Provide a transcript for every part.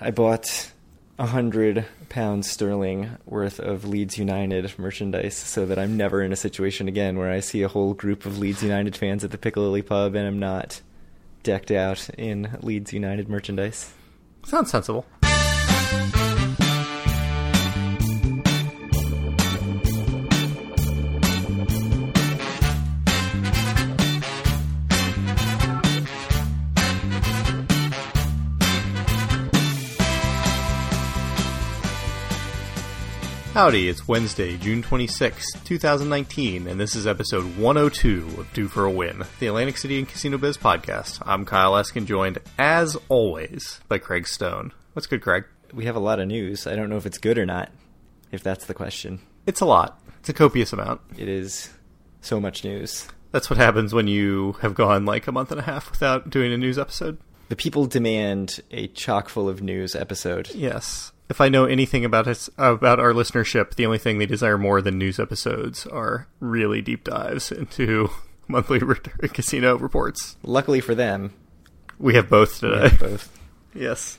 I bought a hundred pounds sterling worth of Leeds United merchandise so that I'm never in a situation again where I see a whole group of Leeds United fans at the Piccadilly pub and I'm not decked out in Leeds United merchandise. Sounds sensible. Howdy, it's Wednesday, June 26, 2019, and this is episode 102 of Due for a Win, the Atlantic City and Casino Biz podcast. I'm Kyle Eskin, joined, as always, by Craig Stone. What's good, Craig? We have a lot of news. I don't know if it's good or not, if that's the question. It's a lot. It's a copious amount. It is so much news. That's what happens when you have gone like a month and a half without doing a news episode. The people demand a chock full of news episode. Yes. If I know anything about us, about our listenership, the only thing they desire more than news episodes are really deep dives into monthly re- casino reports. Luckily for them, We have both today. have both. Yes.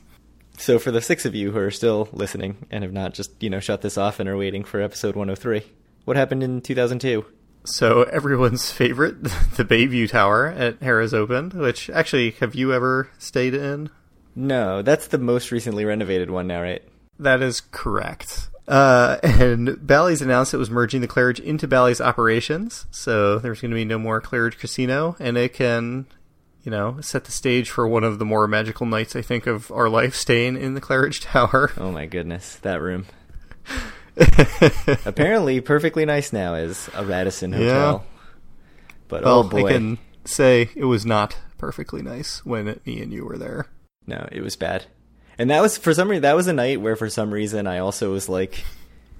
So for the six of you who are still listening and have not just, you know, shut this off and are waiting for episode 103, what happened in 2002? So everyone's favorite, the Bayview Tower at Harrah's opened. Which actually, have you ever stayed in? No, that's the most recently renovated one now, right? That is correct. Uh, and Bally's announced it was merging the Claridge into Bally's operations, so there's going to be no more Claridge Casino, and it can, you know, set the stage for one of the more magical nights I think of our life, staying in the Claridge Tower. Oh my goodness, that room. Apparently perfectly nice now is a Radisson hotel. But well, oh boy. I can say it was not perfectly nice when me and you were there. No, it was bad. And that was for some reason that was a night where for some reason I also was like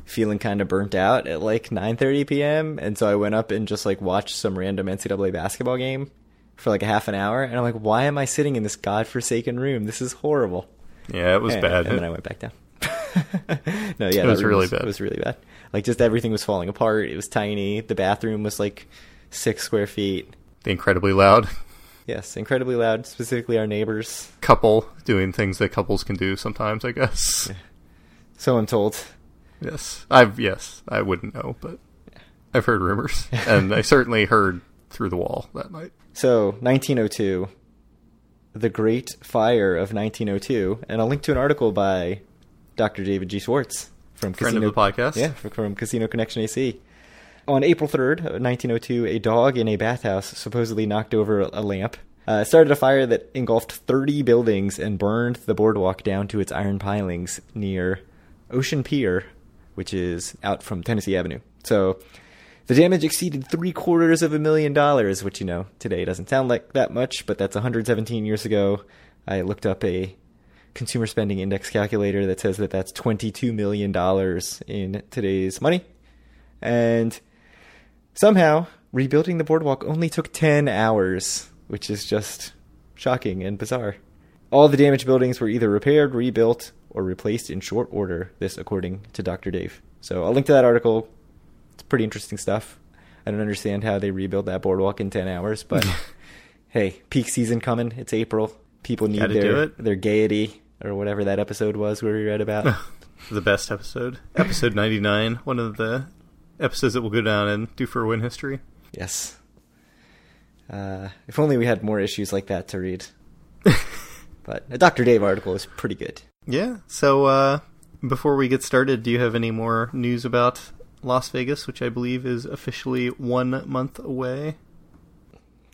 feeling kind of burnt out at like 9:30 p.m. and so I went up and just like watched some random NCAA basketball game for like a half an hour and I'm like why am I sitting in this godforsaken room? This is horrible. Yeah, it was and, bad. And then I went back down. no, yeah, It was really was, bad. It was really bad. Like just everything was falling apart. It was tiny. The bathroom was like 6 square feet. the incredibly loud Yes, incredibly loud, specifically our neighbors. couple doing things that couples can do sometimes, I guess. So I'm told. Yes, I've yes, I wouldn't know, but I've heard rumors, and I certainly heard through the wall that night. So, 1902, the Great Fire of 1902, and I'll link to an article by Dr. David G. Schwartz from Friend of Casino the podcast. Yeah, from, from Casino Connection AC. On April 3rd, 1902, a dog in a bathhouse supposedly knocked over a lamp. Uh, started a fire that engulfed 30 buildings and burned the boardwalk down to its iron pilings near Ocean Pier, which is out from Tennessee Avenue. So the damage exceeded three quarters of a million dollars, which, you know, today doesn't sound like that much, but that's 117 years ago. I looked up a consumer spending index calculator that says that that's $22 million in today's money. And somehow, rebuilding the boardwalk only took 10 hours, which is just shocking and bizarre. All the damaged buildings were either repaired, rebuilt, or replaced in short order, this according to Dr. Dave. So I'll link to that article. It's pretty interesting stuff. I don't understand how they rebuild that boardwalk in 10 hours, but hey, peak season coming. It's April. People need their, their gaiety, or whatever that episode was where we read about. the best episode, episode ninety nine, one of the episodes that will go down and due for a win history. Yes. Uh, if only we had more issues like that to read. but a Dr. Dave article is pretty good. Yeah. So uh, before we get started, do you have any more news about Las Vegas, which I believe is officially one month away?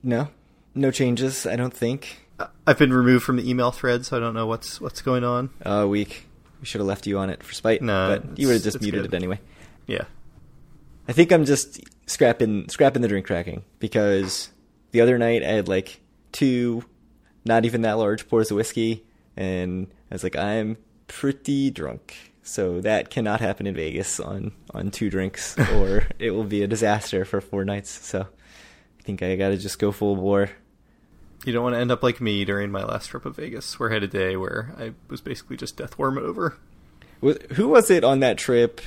No, no changes. I don't think. I've been removed from the email thread, so I don't know what's what's going on. Uh, week. We should have left you on it for spite. No, but you would have just muted good. it anyway. Yeah. I think I'm just scrapping scrapping the drink cracking because the other night I had like two, not even that large pours of whiskey, and I was like, I'm pretty drunk, so that cannot happen in Vegas on on two drinks, or it will be a disaster for four nights. So I think I got to just go full bore. You don't want to end up like me during my last trip of Vegas, where I had a day where I was basically just death worm over. Who was it on that trip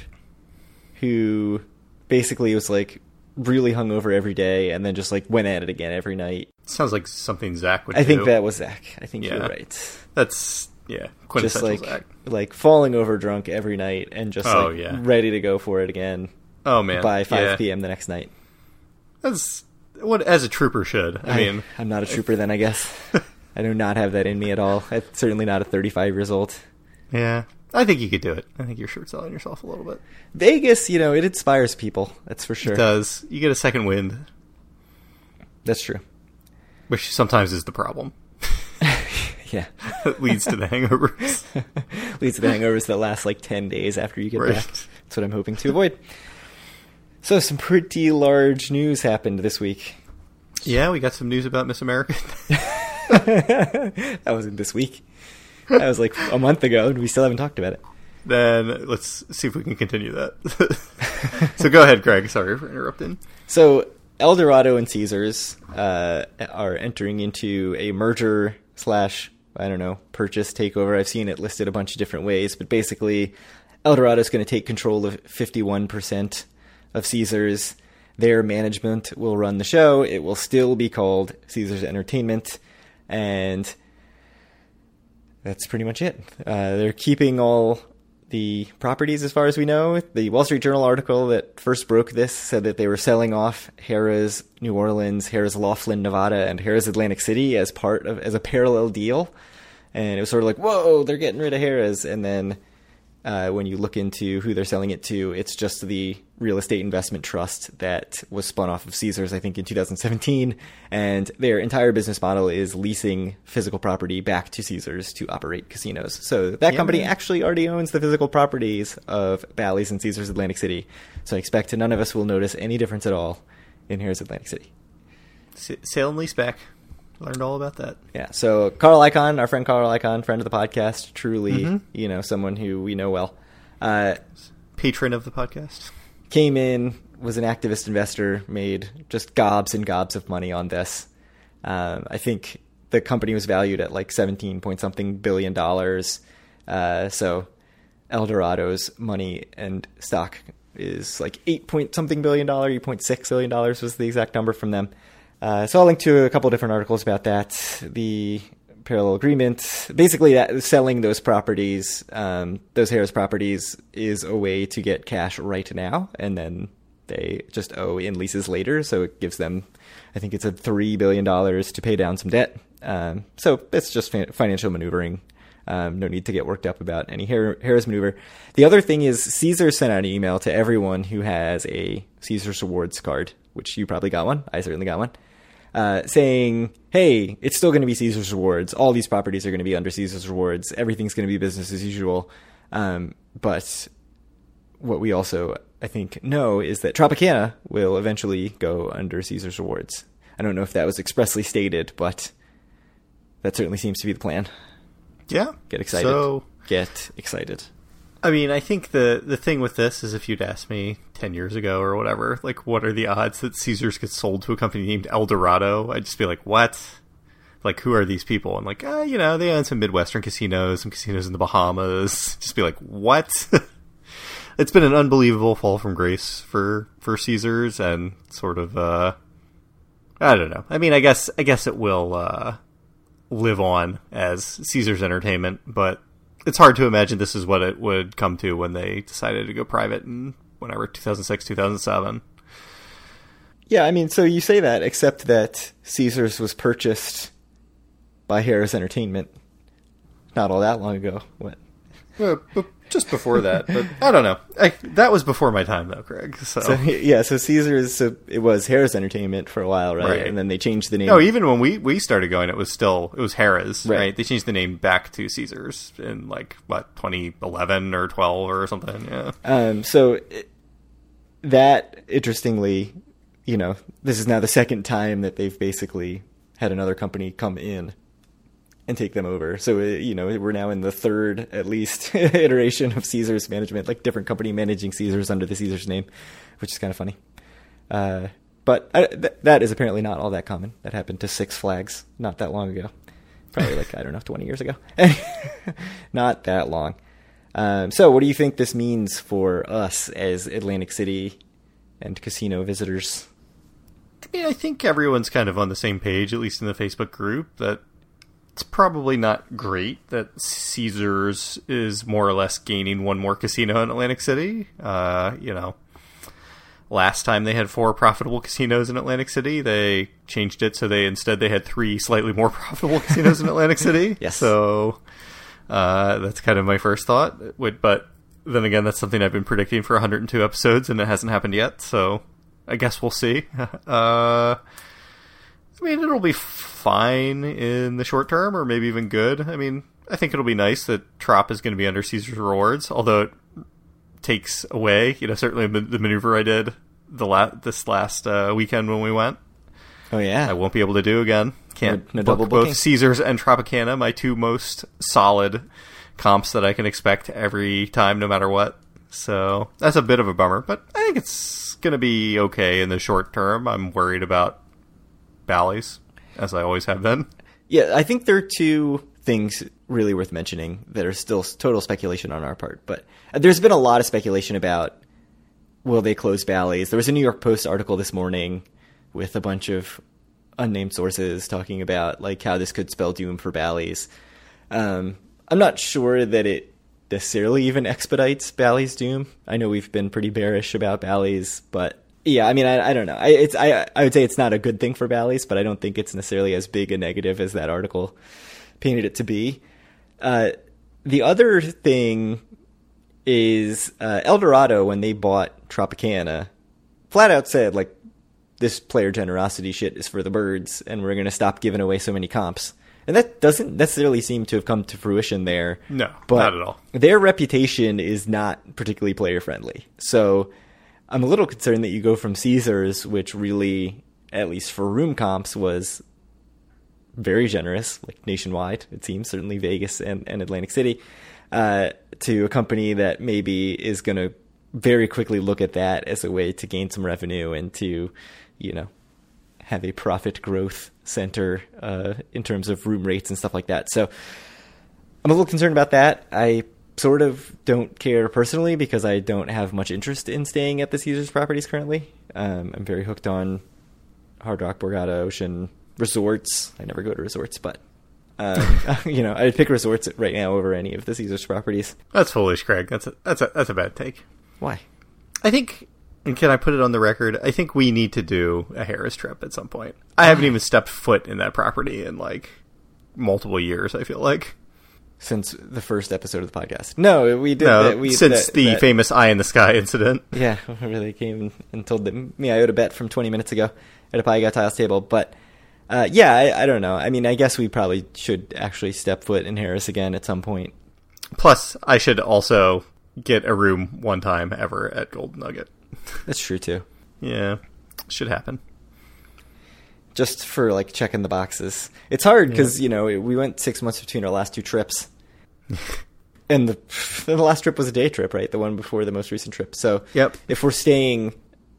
who basically it was like really hungover every day and then just like went at it again every night? Sounds like something Zach would I do. think that was Zach. I think Yeah. you're right. That's yeah, just like Zach. like falling over drunk every night and just Oh, like yeah. ready to go for it again Oh man, by 5 yeah. p.m. the next night. That's what as a trooper should. I, mean, I'm not a trooper then, I guess. I do not have that in me at all. I'm certainly not a 35 years old. yeah, I think you could do it. I think you're short selling yourself a little bit. Vegas, you know, it inspires people. That's for sure. It does. You get a second wind, That's true. which sometimes is the problem. Yeah. it leads to the hangovers. Leads to the hangovers that last like 10 days after you get Right. back. That's what I'm hoping to avoid. So, some pretty large news happened this week. yeah, we got some news about Miss America. that wasn't this week. That was like a month ago, and we still haven't talked about it. then let's see if we can continue that. so go ahead, Greg. Sorry for interrupting. So Eldorado and Caesars uh, are entering into a merger slash I don't know purchase takeover. I've seen it listed a bunch of different ways, but basically, Eldorado is going to take control of fifty one percent of Caesars. Their management will run the show. It will still be called Caesars Entertainment, and that's pretty much it. Uh, they're keeping all the properties as far as we know. The Wall Street Journal article that first broke this said that they were selling off Harrah's New Orleans, Harrah's Laughlin, Nevada, and Harrah's Atlantic City as part of as a parallel deal. And it was sort of like, whoa, they're getting rid of Harrah's. And then uh, when you look into who they're selling it to, it's just the real estate investment trust that was spun off of Caesars, I think, in 2017. And their entire business model is leasing physical property back to Caesars to operate casinos. So that Yeah, company man. actually already owns the physical properties of Bally's and Caesars Atlantic City. So I expect none of us will notice any difference at all in Harrah's Atlantic City. S- sale and lease back. Learned all about that. Yeah. So Carl Icahn, our friend Carl Icahn, friend of the podcast, truly, Mhm. you know, someone who we know well, uh, Patron of the podcast. came in, was an activist investor, made just gobs and gobs of money on this. Um, I think the company was valued at like 17 point something billion dollars. Uh, so Eldorado's money and stock is like 8 point something billion dollar, 8.6 billion dollars was the exact number from them. Uh, so I'll link to a couple different articles about that. The parallel agreement, basically, that selling those properties, um, those Harrah's properties, is a way to get cash right now, and then they just owe in leases later. So it gives them, I think it's a three billion dollars to pay down some debt. Um, so it's just fin- financial maneuvering. Um, no need to get worked up about any Harrah's maneuver. The other thing is Caesar sent out an email to everyone who has a Caesar's Rewards card, which you probably got one. I certainly got one. Uh, saying, hey, it's still going to be Caesar's Rewards. All these properties are going to be under Caesar's Rewards. Everything's going to be business as usual. Um, but what we also, I think, know is that Tropicana will eventually go under Caesar's Rewards. I don't know if that was expressly stated, but that certainly seems to be the plan. Yeah. Get excited. So, Get excited. I mean, I think the the thing with this is if you'd asked me ten years ago or whatever, like, what are the odds that Caesars gets sold to a company named Eldorado? I'd just be like, what? Like, who are these people? And like, ah, you know, they own some Midwestern casinos, some casinos in the Bahamas. Just be like, what? it's been an unbelievable fall from grace for for Caesars, and sort of, uh, I don't know. I mean, I guess I guess it will uh, live on as Caesars Entertainment, but it's hard to imagine this is what it would come to when they decided to go private in whenever 2006 2007 Yeah, I mean, so you say that, except that Caesars was purchased by Harrah's Entertainment not all that long ago. What? well, but just before that but i don't know I, that was before my time though craig so, So yeah, so Caesars, so it was Harrah's Entertainment for a while, right? Right. And then they changed the name. no even when we we started going it was still it was Harrah's, Right. right, they changed the name back to caesars in like what 2011 or 12 or something yeah Um, so it, that interestingly, you know, this is now the second time that they've basically had another company come in and take them over. So you know, we're now in the third, at least, iteration of Caesars management, like different company managing Caesars under the Caesars name, which is kind of funny. Uh, but I, th- that is apparently not all that common. That happened to Six Flags not that long ago. Probably like I don't know, twenty years ago. not that long. Um, so, what do you think this means for us as Atlantic City and casino visitors? I mean, I think everyone's kind of on the same page, at least in the Facebook group, that it's probably not great that Caesars is more or less gaining one more casino in Atlantic City. Uh, you know, last time they had four profitable casinos in Atlantic City, they changed it so they instead they had three slightly more profitable casinos in Atlantic City. Yes. So uh, that's kind of my first thought. But then again, that's something I've been predicting for 102 episodes, and it hasn't happened yet. So I guess we'll see. uh, I mean, it'll be fine in the short term, or maybe even good. I mean, I think it'll be nice that Trop is going to be under Caesar's rewards, although it takes away, you know, certainly the maneuver I did the la- this last uh, weekend when we went. Oh yeah, I won't be able to do again. Can't No- no book double both? Caesars and Tropicana, my two most solid comps that I can expect every time, no matter what. So that's a bit of a bummer, but I think it's going to be okay in the short term. I'm worried about Bally's, as I always have been. Yeah, I think there are two things really worth mentioning that are still total speculation on our part. But uh, there's been a lot of speculation about will they close Bally's. There was a New York Post article this morning with a bunch of unnamed sources talking about like how this could spell doom for Bally's. Um, I'm not sure that it necessarily even expedites Bally's doom. I know we've been pretty bearish about Bally's, but yeah, I mean, I, I don't know. I, it's I I would say it's not a good thing for Bally's, but I don't think it's necessarily as big a negative as that article painted it to be. Uh, the other thing is uh, Eldorado when they bought Tropicana, flat out said like this player generosity shit is for the birds, and we're going to stop giving away so many comps. And that doesn't necessarily seem to have come to fruition there. No, but not at all. Their reputation is not particularly player friendly. So I'm a little concerned that you go from Caesars, which really, at least for room comps, was very generous, like nationwide, it seems, certainly Vegas and, and Atlantic City, uh, to a company that maybe is going to very quickly look at that as a way to gain some revenue and to, you know, have a profit growth center uh, in terms of room rates and stuff like that. So I'm a little concerned about that. I sort of don't care personally because I don't have much interest in staying at the Caesars properties currently. Um, I'm very hooked on Hard Rock, Borgata, Ocean resorts. I never go to resorts, but um, you know, I'd pick resorts right now over any of the Caesars properties. That's foolish, Craig. That's a that's a that's a bad take. Why? I think, and can I put it on the record? I think we need to do a Harrah's trip at some point. I haven't even stepped foot in that property in like multiple years. I feel like Since the first episode of the podcast, no, we did. no, that, we, since that- the that- famous eye in the sky incident. Yeah, really came and told me I owed a bet from 20 minutes ago at a Pai Gow Tiles table. But uh, yeah, I, I don't know. I mean, I guess we probably should actually step foot in Harrah's again at some point. Plus, I should also get a room one time ever at Golden Nugget. That's true too. Yeah, should happen. Just for like checking the boxes. It's hard because you know we went six months between our last two trips, and the the last trip was a day trip, right? The one before the most recent trip. So Yep. if we're staying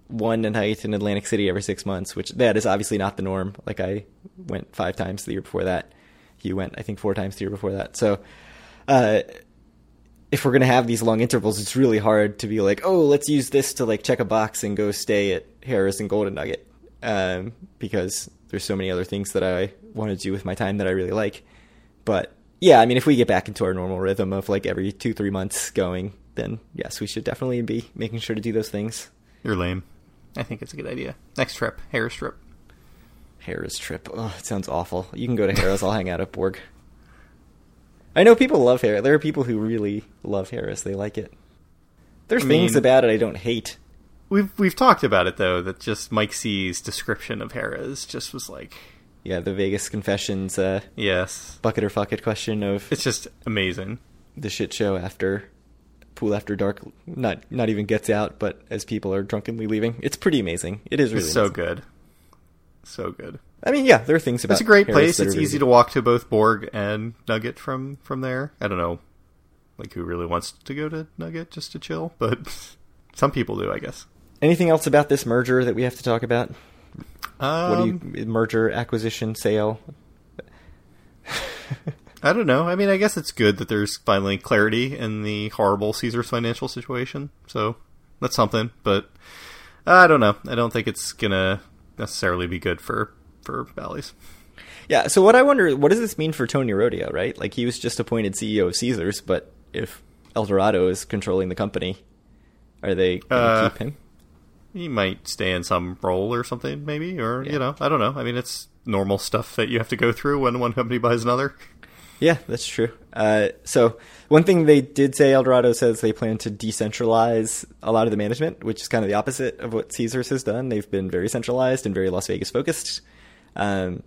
one night in Atlantic City every six months, which that is obviously not the norm. Like I went five times the year before that. You went, I think, four times the year before that. So, uh, if we're gonna have these long intervals, it's really hard to be like, oh, let's use this to like check a box and go stay at Harrah's and Golden Nugget, um, because there's so many other things that I want to do with my time that I really like. But yeah, I mean, if we get back into our normal rhythm of like every two, three months going, then yes, we should definitely be making sure to do those things. You're lame. I think it's a good idea. Next trip, Harrah's trip. Harrah's trip. Oh, it sounds awful. You can go to Harrah's. I'll hang out at Borg. I know people love Harrah's. There are people who really love Harrah's. They like it. There's I things mean- about it I don't hate. We've we've talked about it though. That just Mike C's description of Harrah's just was like, Yeah, the Vegas Confessions uh, yes, bucket or fuck it question of it's just amazing. the shit show after Pool After Dark. Not not even gets out, but as people are drunkenly leaving, it's pretty amazing. It is really It's so amazing. good, so good. I mean, yeah, there are things about. It's a great Harrah's place. It's really easy good. to walk to both Borg and Nugget from from there. I don't know, like who really wants to go to Nugget just to chill, but some people do, I guess. Anything else about this merger that we have to talk about? Um, what do you merger, acquisition, sale? I don't know. I mean, I guess it's good that there's finally clarity in the horrible Caesar's financial situation. So that's something. But I don't know. I don't think it's gonna necessarily be good for for Bally's. Yeah. So what I wonder, what does this mean for Tony Rodio? Right? Like he was just appointed CEO of Caesars, but if Eldorado is controlling the company, are they going to Uh, keep him? He might stay in some role or something, maybe, or Yeah. you know, I don't know. I mean, it's normal stuff that you have to go through when one company buys another. Yeah, that's true. Uh, so one thing they did say, Eldorado says they plan to decentralize a lot of the management, which is kind of the opposite of what Caesars has done. They've been very centralized and very Las Vegas focused, um,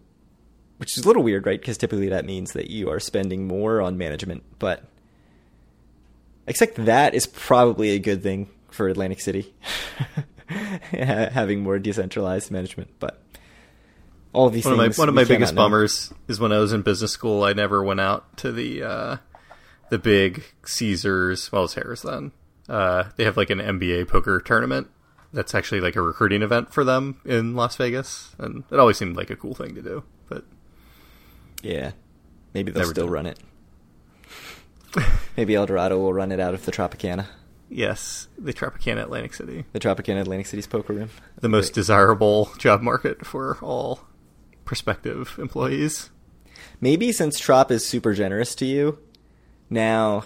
which is a little weird, right? Because typically that means that you are spending more on management, but except that is probably a good thing for Atlantic City, having more decentralized management. But all these One of my one of my biggest bummers is when I was in business school, I never went out to the uh, the big Caesars. Well, it was Harrah's then. Uh, they have like an NBA poker tournament. That's actually like a recruiting event for them in Las Vegas, and it always seemed like a cool thing to do. But Yeah. Maybe they'll still done. run it. Maybe Eldorado will run it out of the Tropicana, yes, the Tropicana Atlantic City, the Tropicana Atlantic City's poker room. the most Great. desirable job market for all prospective employees. Maybe since Trop is super generous to you, now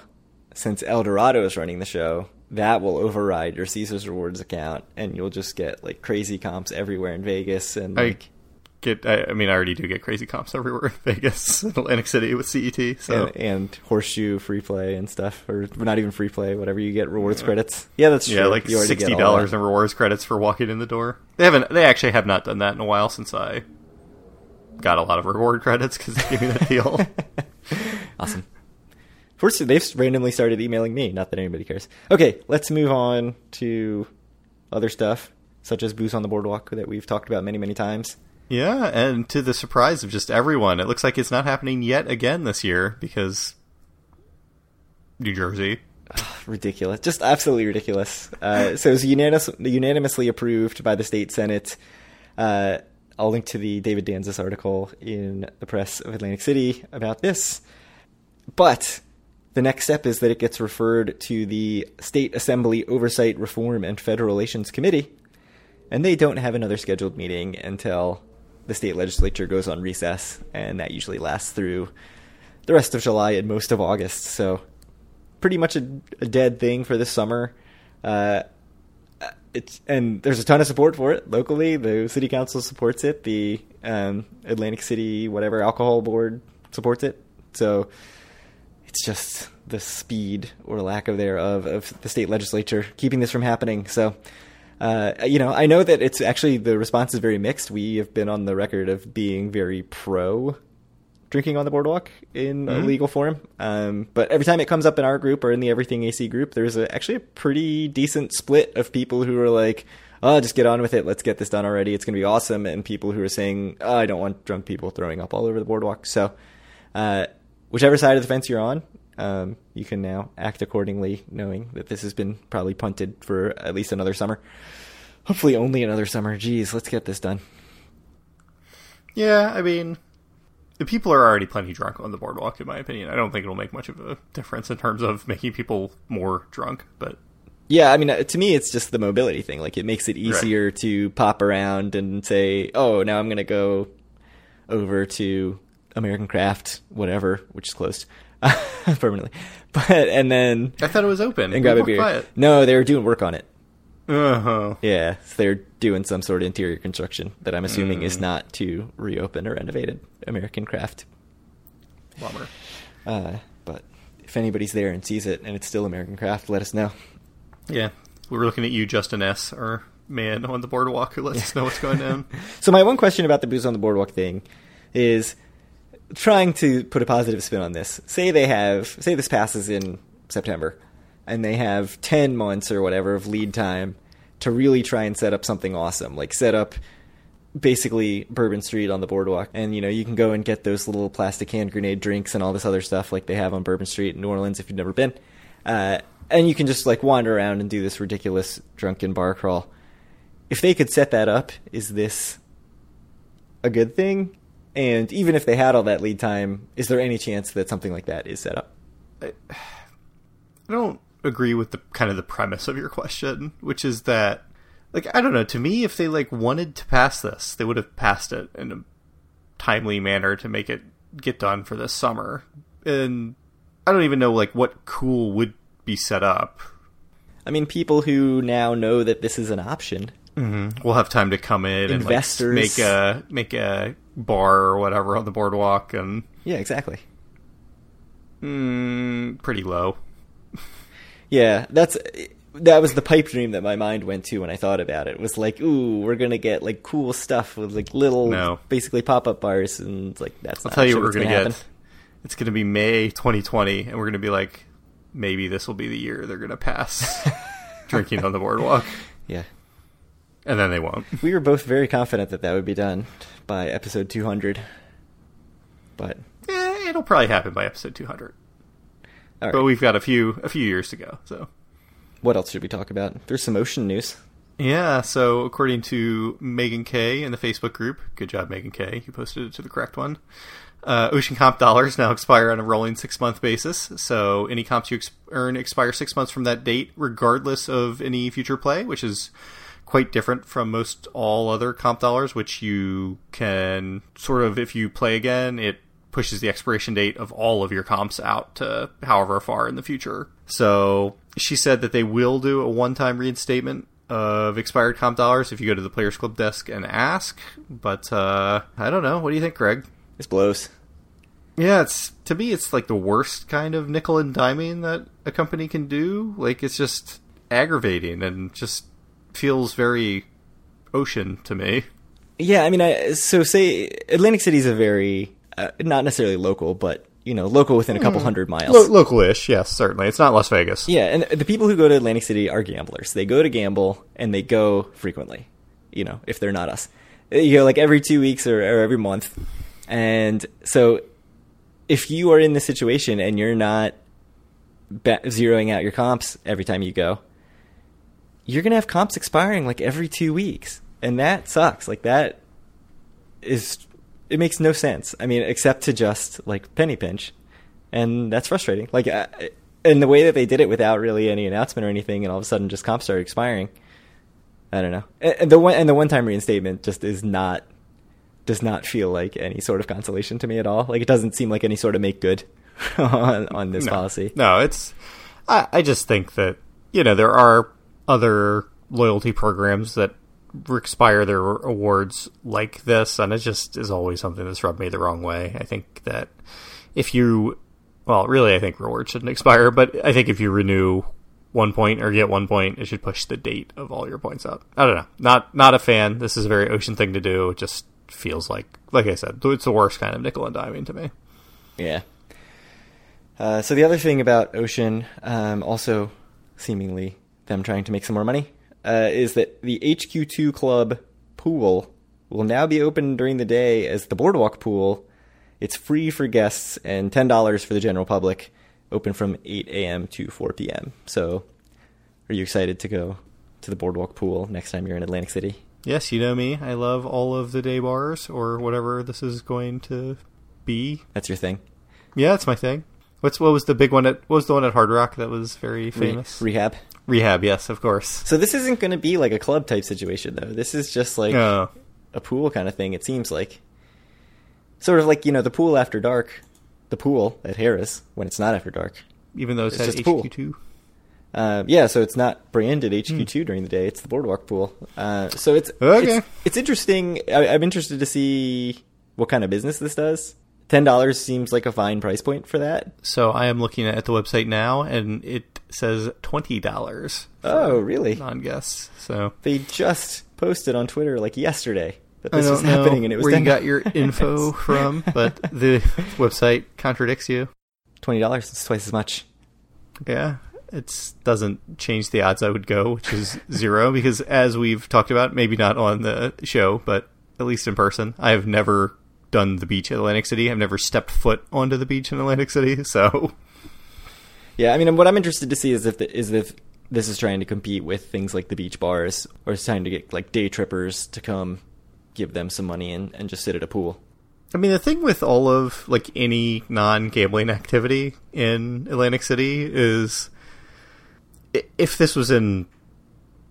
since Eldorado is running the show, that will override your Caesars Rewards account, and you'll just get like crazy comps everywhere in Vegas and I like get. I, I mean, I already do get crazy comps everywhere in Vegas, Atlantic City with CET. So and, and horseshoe free play and stuff, or not even free play, whatever you get rewards credits. Yeah, that's yeah, true. like You sixty dollars in rewards credits for walking in the door. They haven't. They actually have not done that in a while since I got a lot of reward credits because they gave me that deal. Awesome. First, they've randomly started emailing me. Not that anybody cares. Okay, let's move on to other stuff, such as Booze on the Boardwalk that we've talked about many, many times. Yeah, and to the surprise of just everyone, it looks like it's not happening yet again this year because New Jersey. Ridiculous. Just absolutely ridiculous. Uh, so it was unanimous, unanimously approved by the state senate. Uh, I'll link to the David Danzis article in the press of Atlantic City about this. But the next step is that it gets referred to the State Assembly Oversight Reform and Federal Relations Committee, and they don't have another scheduled meeting until the state legislature goes on recess, and that usually lasts through the rest of July and most of August. So pretty much a, a dead thing for this summer. Uh, it's and there's a ton of support for it locally. The city council supports it. The um, Atlantic City whatever alcohol board supports it. So it's just the speed or lack of thereof of the state legislature keeping this from happening. So. Uh, you know, I know that it's actually the response is very mixed. We have been on the record of being very pro drinking on the boardwalk in a Mhm. legal form. Um, but every time it comes up in our group or in the Everything AC group, there's a, actually a pretty decent split of people who are like, "Oh, just get on with it. Let's get this done already. It's going to be awesome." And people who are saying, oh, "I don't want drunk people throwing up all over the boardwalk." So, uh, whichever side of the fence you're on, um, you can now act accordingly, knowing that this has been probably punted for at least another summer. Hopefully, only another summer. Geez, let's get this done. Yeah, I mean, the people are already plenty drunk on the boardwalk, in my opinion. I don't think it'll make much of a difference in terms of making people more drunk, but Yeah, I mean, uh, to me, it's just the mobility thing. Like, it makes it easier to pop around and say, "Oh, now I'm going to go over to American Craft, whatever, which is closed permanently." But and then I thought it was open. and grab a beer. it. No, they were doing work on it. Uh-huh. Yeah, so they're doing some sort of interior construction that I'm assuming Mm. is not to reopen or renovated American Craft. Bummer. Uh, but if anybody's there and sees it and it's still American Craft, let us know. Yeah, we're looking at you, Justin S., our man on the boardwalk who lets us know what's going down. So my one question about the booze on the boardwalk thing is trying to put a positive spin on this. Say they have say this passes in September and they have 10 months or whatever of lead time to really try and set up something awesome. Like set up basically Bourbon Street on the boardwalk and you know you can go and get those little plastic hand grenade drinks and all this other stuff like they have on Bourbon Street in New Orleans if you've never been. Uh, and you can just like wander around and do this ridiculous drunken bar crawl. If they could set that up, is this a good thing? And even if they had all that lead time, is there any chance that something like that is set up? I don't agree with the kind of the premise of your question, which is that like I don't know, to me if they like wanted to pass this, they would have passed it in a timely manner to make it get done for this summer. And I don't even know like what cool would be set up. I mean, people who now know that this is an option. Mm-hmm. We'll have time to come in Investors. and like, make a make a bar or whatever on the boardwalk, and Yeah, exactly. mm, pretty low. Yeah, that's that was the pipe dream that my mind went to when I thought about it. Was like, ooh, we're gonna get like cool stuff with like little, No. basically pop up bars, and it's like that's. I'll not tell you what we're gonna, happen. get. It's gonna be May 2020, and we're gonna be like, maybe this will be the year they're gonna pass drinking on the boardwalk, Yeah, and then they won't. we were both very confident that that would be done by episode 200, but Eh, it'll probably happen by episode 200, all right. but we've got a few a few years to go. So what else should we talk about? There's some ocean news. yeah, so according to Megan K in the Facebook group, good job Megan K, you posted it to the correct one. Uh, Ocean comp dollars now expire on a rolling six month basis, so any comps you ex- earn expire six months from that date, regardless of any future play, which is quite different from most all other comp dollars, which you can sort of, if you play again, it pushes the expiration date of all of your comps out to however far in the future. So she said that they will do a one time reinstatement of expired comp dollars if you go to the Players Club desk and ask. But uh, I don't know. What do you think, Greg? This blows. Yeah, it's to me, it's like the worst kind of nickel and diming that a company can do. Like it's just aggravating and just feels very ocean to me. Yeah, I mean, I so say Atlantic City is a very uh, not necessarily local, but you know, local within a couple hundred miles. localish, yes, certainly. It's not Las Vegas. Yeah, and the people who go to Atlantic City are gamblers. They go to gamble and they go frequently. You know, if they're not us, you know, like every two weeks or, or every month. And so, if you are in this situation and you're not zeroing out your comps every time you go, you're gonna have comps expiring like every two weeks, and that sucks. Like that is it makes no sense. I mean, except to just like penny pinch, and that's frustrating. Like, uh, and the way that they did it without really any announcement or anything, and all of a sudden just comps started expiring. I don't know. And and the one and the one time reinstatement just is not does not feel like any sort of consolation to me at all. Like it doesn't seem like any sort of make good on on this no. policy. No, it's. I, I just think that you know there are other loyalty programs that expire their awards like this, and it just is always something that's rubbed me the wrong way. I think that if you, well, really, I think rewards shouldn't expire, but I think if you renew one point or get one point, it should push the date of all your points up. I don't know. Not not a fan. This is a very ocean thing to do. It just feels like, like I said, it's the worst kind of nickel and diming to me. Yeah. Uh, so the other thing about Ocean, um, also seemingly them trying to make some more money, uh, is that the HQ2 Club pool will now be open during the day as the Boardwalk pool. It's free for guests and ten dollars for the general public. Open from 8 a.m. to 4 p.m. So, are you excited to go to the Boardwalk pool next time you're in Atlantic City? Yes, you know me. I love all of the day bars or whatever this is going to be. That's your thing. Yeah, that's my thing. What's what was the big one at what was the one at Hard Rock that was very Re- famous? rehab. Rehab, yes, of course. So this isn't going to be like a club type situation though. This is just like Oh. a pool kind of thing. It seems like sort of like you know the pool after dark, the pool at Harrah's when it's not after dark. even though it It's just pool. HQ2. Uh, yeah, so it's not branded HQ2 during the day. It's the boardwalk pool. Uh, so it's Okay. It's, it's interesting. I, I'm interested to see what kind of business this does. Ten dollars seems like a fine price point for that. So I am looking at the website now, and it says twenty dollars. Oh, really? Non-guests. So They just posted on Twitter like yesterday that this was happening, and it was where you $10. got your info from, but the website contradicts you. Twenty dollars. It's twice as much. Yeah, it doesn't change the odds I would go, which is zero, because as we've talked about, maybe not on the show, but at least in person, I have never done the beach in Atlantic City. I've never stepped foot onto the beach in Atlantic City, so Yeah, I mean, what I'm interested to see is if the, is if this is trying to compete with things like the beach bars, or it's trying to get like day trippers to come give them some money and, and just sit at a pool. I mean, the thing with all of like any non-gambling activity in Atlantic City is if this was in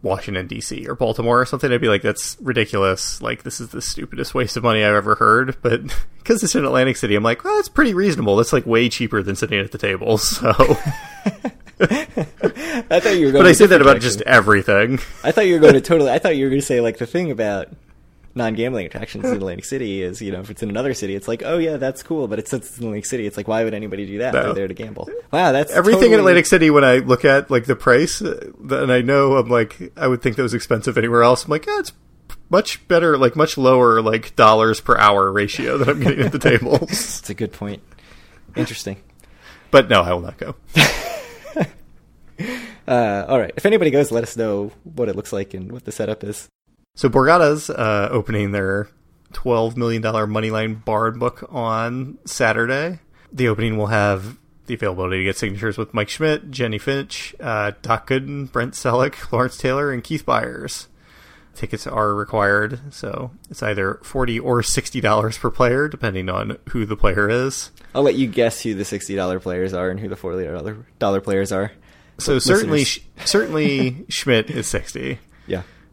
Washington D.C. or Baltimore or something, I'd be like, "That's ridiculous! Like, this is the stupidest waste of money I've ever heard." But because it's in Atlantic City, I'm like, "Well, that's pretty reasonable. That's like way cheaper than sitting at the table." So, I thought you were going. To But I say that different about just everything. I thought you were going to totally. I thought you were going to say like the thing about non-gambling attractions in Atlantic City is you know if it's in another city it's like oh yeah that's cool but it's since it's in Atlantic City it's like why would anybody do that No. they're there to gamble wow that's Everything in Atlantic City, when I look at like the price, uh, and I know I'm like, I would think that was expensive anywhere else. I'm like, yeah, it's much better, like much lower, like dollars per hour ratio that I'm getting at the tables. It's a good point interesting But no, I will not go. uh, all right if anybody goes let us know what it looks like and what the setup is So Borgata's uh, opening their $12 million Moneyline Bard book on Saturday. The opening will have the availability to get signatures with Mike Schmidt, Jenny Finch, uh, Doc Gooden, Brent Selleck, Lawrence Taylor, and Keith Byers. Tickets are required, so it's either 40 or $60 per player, depending on who the player is. I'll let you guess who the $60 players are and who the $40 players are So certainly, certainly Schmidt is 60.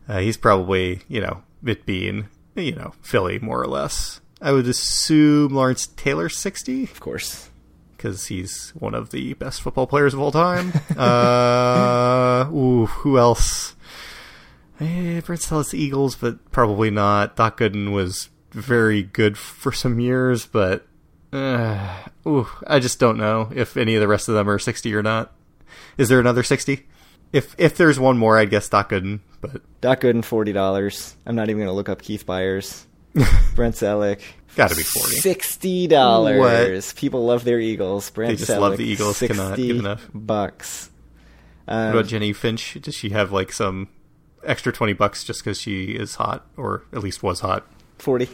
Uh, he's probably, you know, it being, you know, Philly more or less. I would assume Lawrence Taylor 60 of course because he's one of the best football players of all time. uh, ooh, who else? Eh, Brent Celek's Eagles, but probably not. Doc Gooden was very good for some years, but uh, ooh, I just don't know if any of the rest of them are 60 or not. Is there another 60? If if there's one more, I'd guess Doc Gooden, but Doc Gooden forty dollars. I'm not even going to look up Keith Byars, Brent Celek. Gotta be 40. Sixty dollars. People love their Eagles. Brent They just Celek, love the Eagles, 60 cannot get enough. bucks. What Um, about Jennie Finch? Does she have like some extra 20 bucks just because she is hot, or at least was hot? Forty.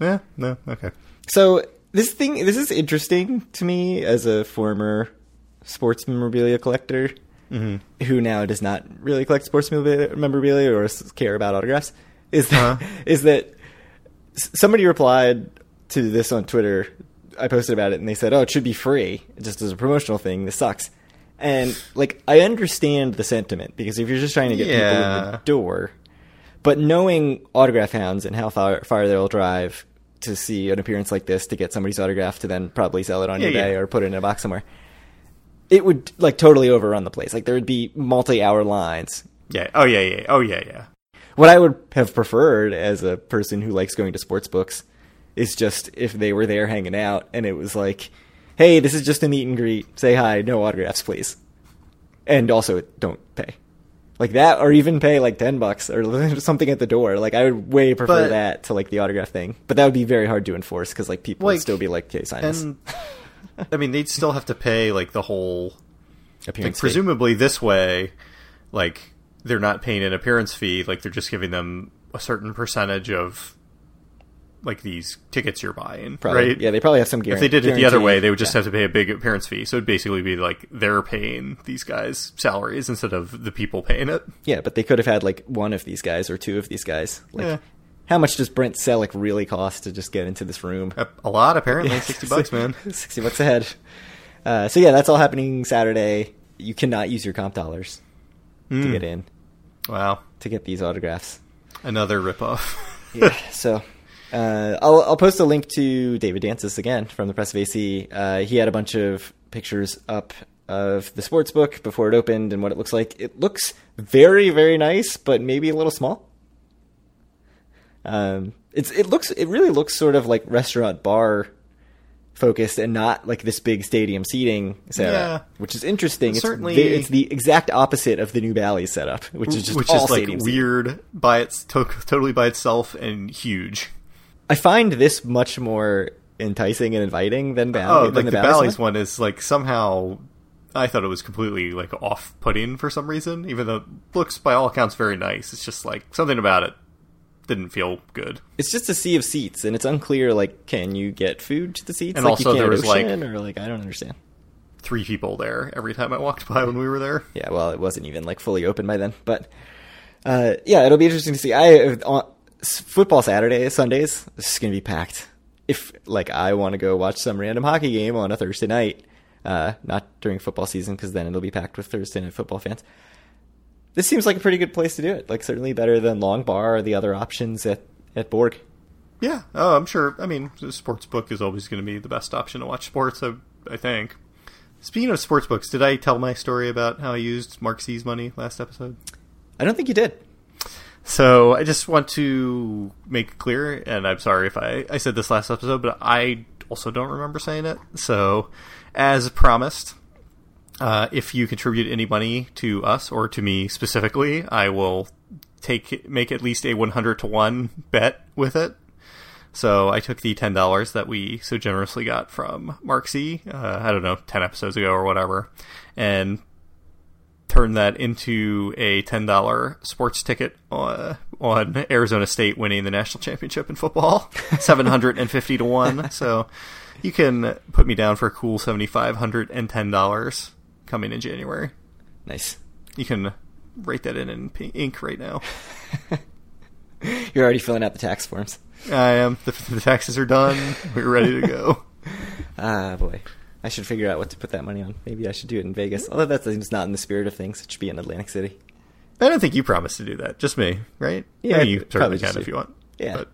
Yeah, no, okay. So this thing, this is interesting to me as a former sports memorabilia collector Mm-hmm. who now does not really collect sports memorabilia, memorabilia or care about autographs. Is that Uh-huh. is that somebody replied to this on Twitter? I posted about it and they said, "Oh, it should be free, just as a promotional thing. This sucks." And like, I understand the sentiment because if you're just trying to get people in the door, but knowing autograph hounds and how far, far they'll drive to see an appearance like this to get somebody's autograph to then probably sell it on Yeah, eBay yeah. or put it in a box somewhere, it would like totally overrun the place. Like there would be multi-hour lines. Yeah. Oh yeah. Yeah. Oh yeah. Yeah. What I would have preferred as a person who likes going to sports books is just if they were there hanging out and it was like, "Hey, this is just a meet and greet. Say hi. No autographs, please." And also, don't pay. Like that, or even pay like ten bucks or something at the door. Like I would way prefer But- that to like the autograph thing. But that would be very hard to enforce because like people would still be like, "Okay, sign this." I mean, they'd still have to pay like the whole. Like, Appearance fee. presumably, this way, like they're not paying an appearance fee. Like they're just giving them a certain percentage of like these tickets you're buying, Probably. right? Yeah, they probably have some If they did it the other way, they would just yeah. have to pay a big appearance fee. So it'd basically be like they're paying these guys salaries instead of the people paying it. Yeah, but they could have had like one of these guys or two of these guys. Like, Yeah. How much does Brent Celek really cost to just get into this room? A, lot, apparently, sixty bucks, man. Sixty bucks a head. Uh, so yeah, that's all happening Saturday. You cannot use your comp dollars to Mm. get in Wow, to get these autographs. another ripoff. Yeah. so uh, I'll I'll post a link to David Danzis again from the Press of AC. Uh, he had a bunch of pictures up of the sports book before it opened and what it looks like. It looks very very nice, but maybe a little small. Um, it's it looks it really looks sort of like restaurant bar focused and not like this big stadium seating setup, Yeah. which is interesting. It's Certainly- ve- it's the exact opposite of the new Bally's setup, which is just which all is like seating. weird by its to- totally by itself and huge. I find this much more enticing and inviting than Bally. Oh, than like the, Bally's Bally's one. one is like somehow. I thought it was completely like off-putting for some reason, even though it looks by all accounts very nice. It's just like something about it didn't feel good. It's just a sea of seats, and it's unclear. Like, can you get food to the seats? And like also there was, like- or like I don't understand. Three people there every time I walked by when we were there. Yeah, well, it wasn't even like fully open by then, but uh, yeah, it'll be interesting to see. I on football Saturdays, Sundays, this is gonna be packed. If like I want to go watch some random hockey game on a Thursday night, uh, not during football season because then it'll be packed with Thursday night football fans. This seems like a pretty good place to do it. Like certainly better than Long Bar or the other options at at Borg. Yeah. Oh, I'm sure. I mean, the sports book is always going to be the best option to watch sports. I, I think. Speaking of sports books, did I tell my story about how I used Mark C's money last episode? I don't think you did. So I just want to make clear, and I'm sorry if I, I said this last episode, but I also don't remember saying it. So, as promised, uh, if you contribute any money to us or to me specifically, I will take make at least a 100 to 1 bet with it. So I took the $10 that we so generously got from Mark C, uh, I don't know, 10 episodes ago or whatever, and turned that into a $10 sports ticket on, on Arizona State winning the national championship in football, 750 to 1. So you can put me down for a cool $7,510 coming in January. Nice. You can write that in in ink right now. You're already filling out the tax forms. I am. The, the taxes are done. We're ready to go. ah, boy. I should figure out what to put that money on. Maybe I should do it in Vegas. Although that seems not in the spirit of things. It should be in Atlantic City. I don't think you promised to do that. Just me, right? Yeah, mean, you certainly can if you. you want. Yeah. But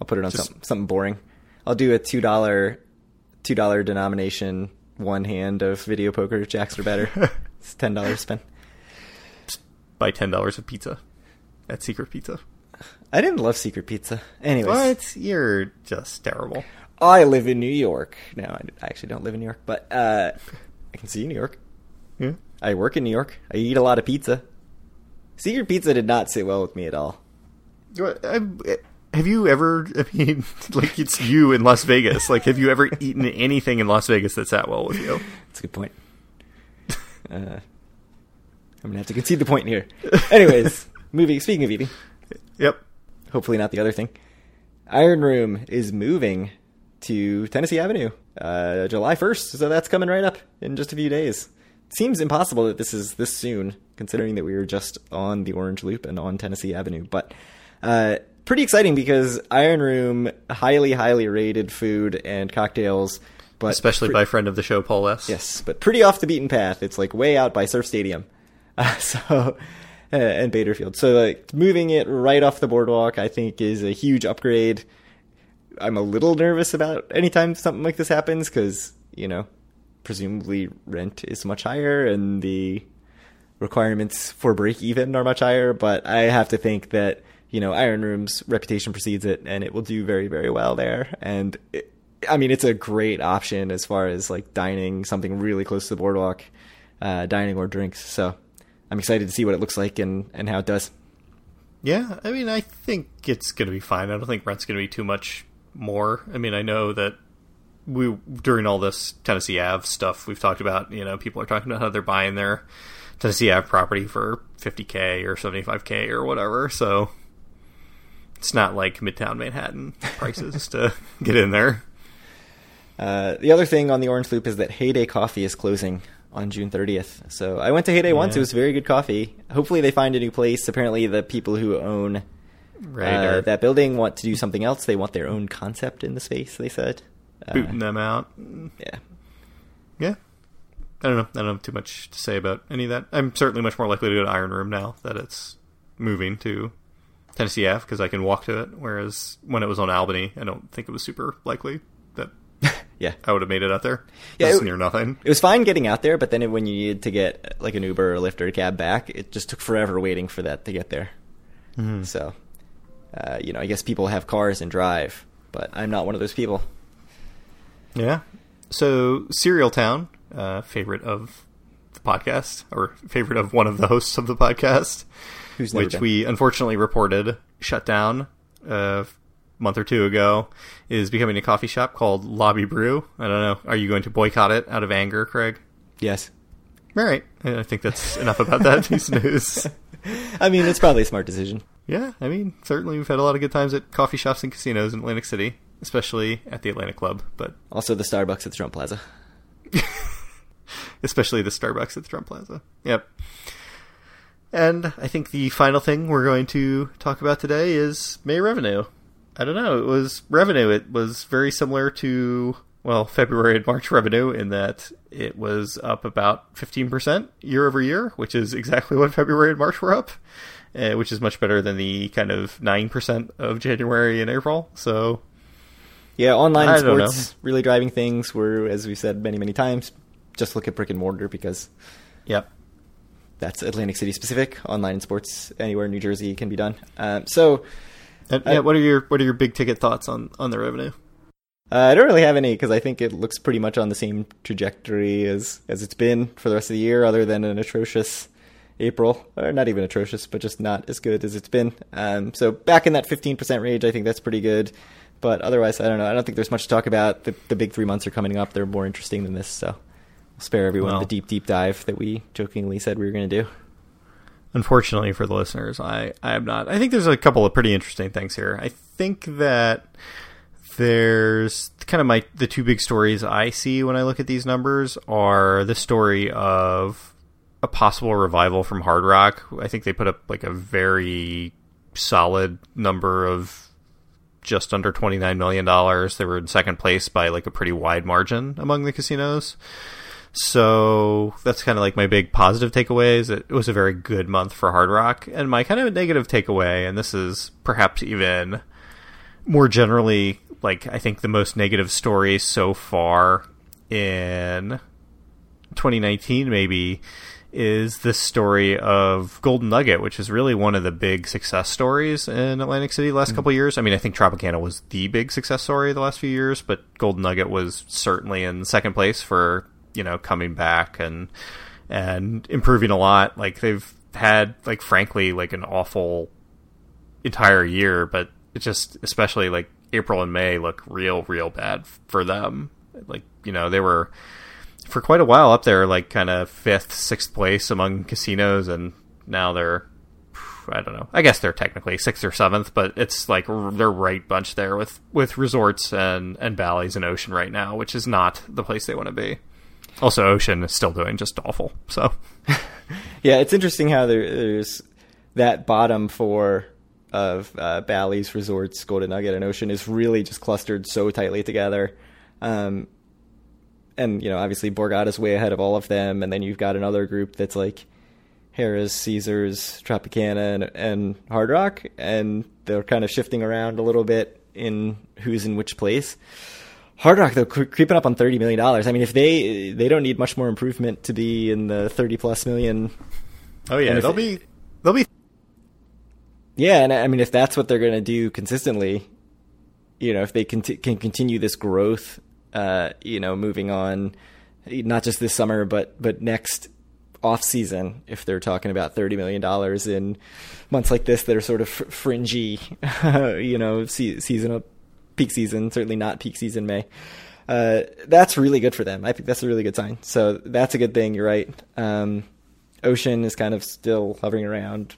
I'll put it on Just- something, something boring. I'll do a two dollar, two dollar denomination, one hand of video poker. Jacks or better. it's ten dollars spend. buy ten dollars of pizza at Secret Pizza. I didn't love secret pizza. Anyways, What? You're just terrible. I live in New York. No, I actually don't live in New York, but uh, I can see New York. Yeah. I work in New York. I eat a lot of pizza. Secret pizza did not sit well with me at all. What- I- Have you ever? I mean, like it's you in Las Vegas. Like, have you ever eaten anything in Las Vegas that sat well with you? That's a good point. Uh, I'm gonna have to concede the point here. Anyways, moving. Speaking of eating, Yep. hopefully not the other thing. Iron Room is moving to Tennessee Avenue, uh, July 1st. So that's coming right up in just a few days. Seems impossible that this is this soon, considering that we were just on the Orange Loop and on Tennessee Avenue. But uh, pretty exciting because Iron Room, highly, highly rated food and cocktails. But Especially pre- by friend of the show, Paul S. Yes, but pretty off the beaten path. It's like way out by Surf Stadium. Uh, so uh, and Bader Field. So like moving it right off the boardwalk, I think is a huge upgrade. I'm a little nervous about anytime something like this happens because you know, presumably rent is much higher and the requirements for break even are much higher. But I have to think that you know Iron Room's reputation precedes it, and it will do very very well there. And it, I mean, it's a great option as far as like dining something really close to the boardwalk, uh, dining or drinks. So I'm excited to see what it looks like and and how it does. Yeah, I mean, I think it's going to be fine. I don't think rent's going to be too much more. I mean, I know that we during all this Tennessee Ave stuff we've talked about. You know, people are talking about how they're buying their Tennessee Ave property for 50k or 75k or whatever. So it's not like Midtown Manhattan prices to get in there. Uh, the other thing on the Orange Loop is that Heyday Coffee is closing on June 30th. So I went to Heyday once; it was very good coffee. Hopefully, they find a new place. Apparently, the people who own Right, uh, that building want to do something else. They want their own concept in the space. They said, uh, booting them out. Yeah, Yeah. I don't know. I don't have too much to say about any of that. I'm certainly much more likely to go to Iron Room now that it's moving to Tennessee Ave because I can walk to it. Whereas when it was on Albany, I don't think it was super likely that yeah. I would have made it out there. Yeah, it- near nothing. It was fine getting out there, but then when you needed to get like an Uber or Lyft or a cab back, it just took forever waiting for that to get there. Mm-hmm. So, uh, you know, I guess people have cars and drive, but I'm not one of those people. Yeah. So Cereal Town, uh, favorite of the podcast or favorite of one of the hosts of the podcast, Who's which been. we unfortunately reported shut down uh, a month or two ago, is becoming a coffee shop called Lobby Brew. I don't know. Are you going to boycott it out of anger, Craig? Yes. All right. I think that's enough about that piece of news. I mean, it's probably a smart decision. Yeah, I mean, certainly we've had a lot of good times at coffee shops and casinos in Atlantic City, especially at the Atlantic Club, but Also, the Starbucks at the Trump Plaza. especially the Starbucks at the Trump Plaza. Yep. And I think the final thing we're going to talk about today is May revenue. I don't know. It was revenue. It was very similar to well, February and March revenue in that it was up about 15% year over year, which is exactly what February and March were up, uh, which is much better than the kind of 9% of January and April. So, yeah, online I sports really driving things. Were as we said many many times, just look at brick and mortar because yep. That's Atlantic City specific. Online and sports anywhere in New Jersey can be done. Um, so And, I- what are your what are your big ticket thoughts on on the revenue? uh, I don't really have any because I think it looks pretty much on the same trajectory as as it's been for the rest of the year, other than an atrocious April, or not even atrocious, but just not as good as it's been. Um, so back in that 15% range, I think that's pretty good. But otherwise, I don't know. I don't think there's much to talk about. The, the big three months are coming up. They're more interesting than this, so spare everyone Well. the deep, deep dive that we jokingly said we were going to do. Unfortunately for the listeners, I, I am not. I think there's a couple of pretty interesting things here. I think that there's kind of my the two big stories I see when I look at these numbers are the story of a possible revival from Hard Rock. I think they put up like a very solid number of just under twenty nine million dollars. They were in second place by like a pretty wide margin among the casinos. So that's kind of like my big positive takeaway is that it was a very good month for Hard Rock. And my kind of negative takeaway, and this is perhaps even more generally like I think the most negative story so far in 2019 maybe is this story of Golden Nugget, which is really one of the big success stories in Atlantic City the last mm. couple of years. I mean, I think Tropicana was the big success story the last few years, but Golden Nugget was certainly in second place for you know coming back and and improving a lot. Like they've had like frankly like an awful entire year, but it just especially like April and May look real real bad for them. Like you know they were for quite a while up there, like kind of fifth, sixth place among casinos, and now they're I don't know. I guess they're technically sixth or seventh, but it's like they're right bunch there with with resorts and and Bally's and Ocean right now, which is not the place they want to be. Also, Ocean is still doing just awful. So Yeah, it's interesting how there, there's that bottom four of uh, Bally's, Resorts, Golden Nugget, and Ocean is really just clustered so tightly together. Um, and you know, obviously Borgata's way ahead of all of them, and then you've got another group that's like Harrah's, Caesars, Tropicana, and, and Hard Rock, and they're kind of shifting around a little bit in who's in which place. Hard Rock though cre- creeping up on thirty million dollars. I mean, if they they don't need much more improvement to be in the thirty plus million oh yeah, they'll it- be they'll be Yeah, and I mean, if that's what they're going to do consistently, you know, if they conti- can continue this growth, uh, you know, moving on, not just this summer, but but next off season, if they're talking about thirty million dollars in months like this that are sort of fr- fringy, you know, se- seasonal peak season, certainly not peak season May. Uh, that's really good for them. I think that's a really good sign. So that's a good thing. You're right. Um, Ocean is kind of still hovering around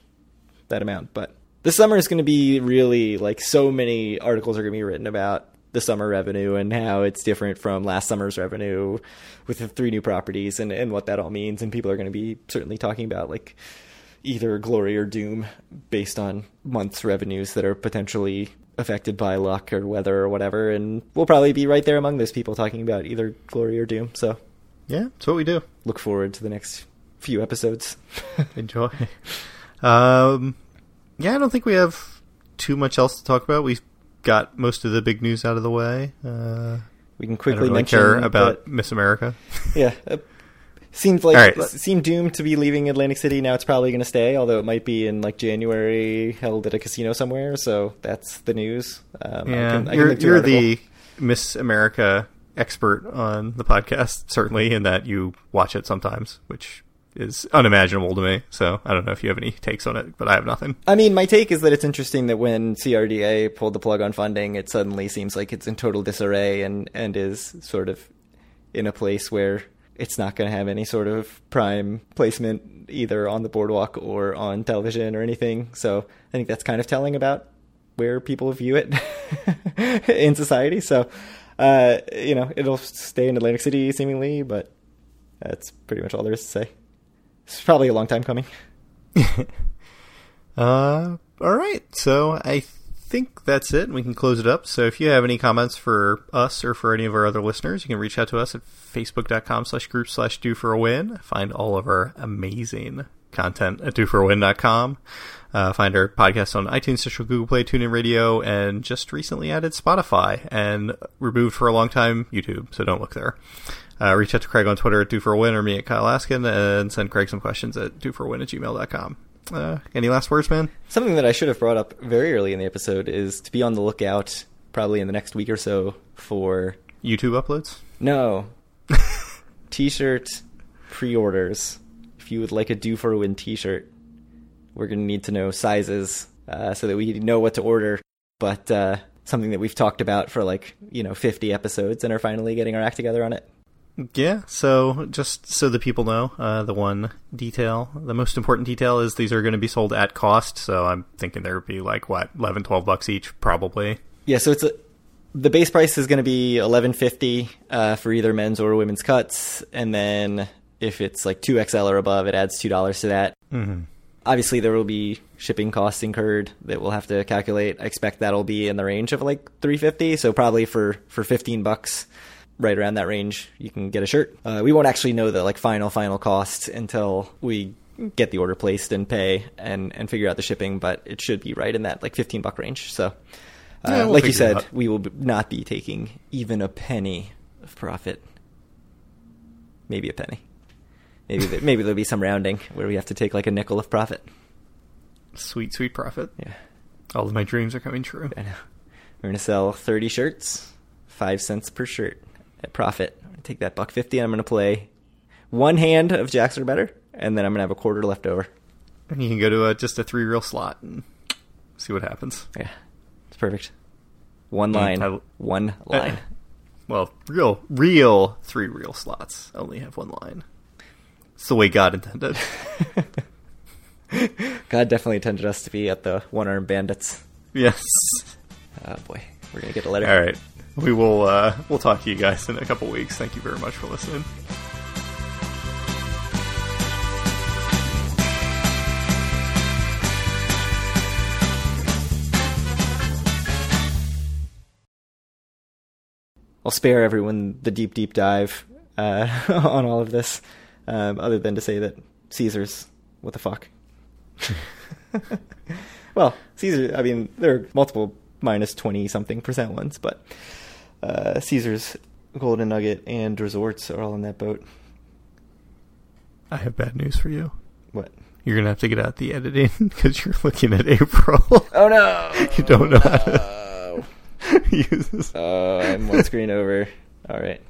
that amount. But this summer is going to be really like so many articles are going to be written about the summer revenue and how it's different from last summer's revenue with the three new properties and, and what that all means. And people are going to be certainly talking about like either glory or doom based on months revenues that are potentially affected by luck or weather or whatever. And we'll probably be right there among those people talking about either glory or doom. So yeah. That's what we do. look forward to the next few episodes. Enjoy. Um, yeah, I don't think we have too much else to talk about. We've got most of the big news out of the way. Uh, we can quickly really mention about that- Miss America. Yeah. Seemed like right. it seemed doomed to be leaving Atlantic City. Now it's probably going to stay, although it might be in like January, held at a casino somewhere. So that's the news. Um, I Yeah, can- I you're link to an you're the Miss America expert on the podcast, certainly, in that you watch it sometimes, which is unimaginable to me. So I don't know if you have any takes on it, but I have nothing. I mean, my take is that it's interesting that when CRDA pulled the plug on funding, it suddenly seems like it's in total disarray and and is sort of in a place where it's not going to have any sort of prime placement either on the boardwalk or on television or anything. So I think that's kind of telling about where people view it in society. So uh, you know, it'll stay in Atlantic City seemingly, but that's pretty much all there is to say. It's probably a long time coming. Uh, all right. So I think that's it. We can close it up. So if you have any comments for us or for any of our other listeners, you can reach out to us at facebook.com slash group slash due for a win. Find all of our amazing content at dueforawin.com. Uh, find our podcast on iTunes, Stitcher, Google Play, TuneIn Radio, and just recently added Spotify and removed for a long time YouTube, so don't look there. Uh, reach out to Craig on Twitter at due for a win or me at Kyle Askin and send Craig some questions at due for a win at gmail.com. Uh, any last words, man? Something that I should have brought up very early in the episode is to be on the lookout, probably in the next week or so, for YouTube uploads? no t-shirt pre-orders. If you would like a Due for a Win t-shirt, we're going to need to know sizes uh, so that we know what to order. But uh, something that we've talked about for like you know 50 episodes and are finally getting our act together on it. Yeah, so just so the people know, uh, the one detail, the most important detail is these are going to be sold at cost. So I'm thinking there would be like, what, 11, 12 bucks each, probably. Yeah, so it's a, the base price is going to be 11.50 uh, for either men's or women's cuts, and then if it's like 2XL or above, it adds $2 to that. Mm-hmm. Obviously, there will be shipping costs incurred that we'll have to calculate. I expect that'll be in the range of like 350, so probably for for 15 bucks, right around that range, you can get a shirt. Uh, we won't actually know the like final final cost until we get the order placed and pay and and figure out the shipping, but it should be right in that like 15 buck range. So, uh, Yeah, we'll like you said, we will not be taking even a penny of profit. Maybe a penny. Maybe there, maybe there'll be some rounding where we have to take like a nickel of profit. Sweet, sweet profit. Yeah. All of my dreams are coming true. I know. We're gonna sell thirty shirts, five cents per shirt at profit. Take that buck fifty and I'm gonna play one hand of Jacks or better, and then I'm gonna have a quarter left over. And you can go to a, just a three reel slot and see what happens. Yeah. It's perfect. One line. I- one eh, line. Well, real, real three reel slots only have one line. It's the way God intended. God definitely intended us to be at the one armed bandits. yes. Oh boy. We're gonna get a letter. All right. We will. Uh, we'll talk to you guys in a couple weeks. Thank you very much for listening. I'll spare everyone the deep, deep dive uh, on all of this, um, other than to say that Caesars, what the fuck? well, Caesar, I mean, there are multiple minus 20 something percent ones, but uh, Caesars, Golden Nugget, and Resorts are all in that boat. I have bad news for you. What? You're gonna have to get out the editing because you're looking at April. Oh no! you don't know how to use this. oh I'm one screen over. All right.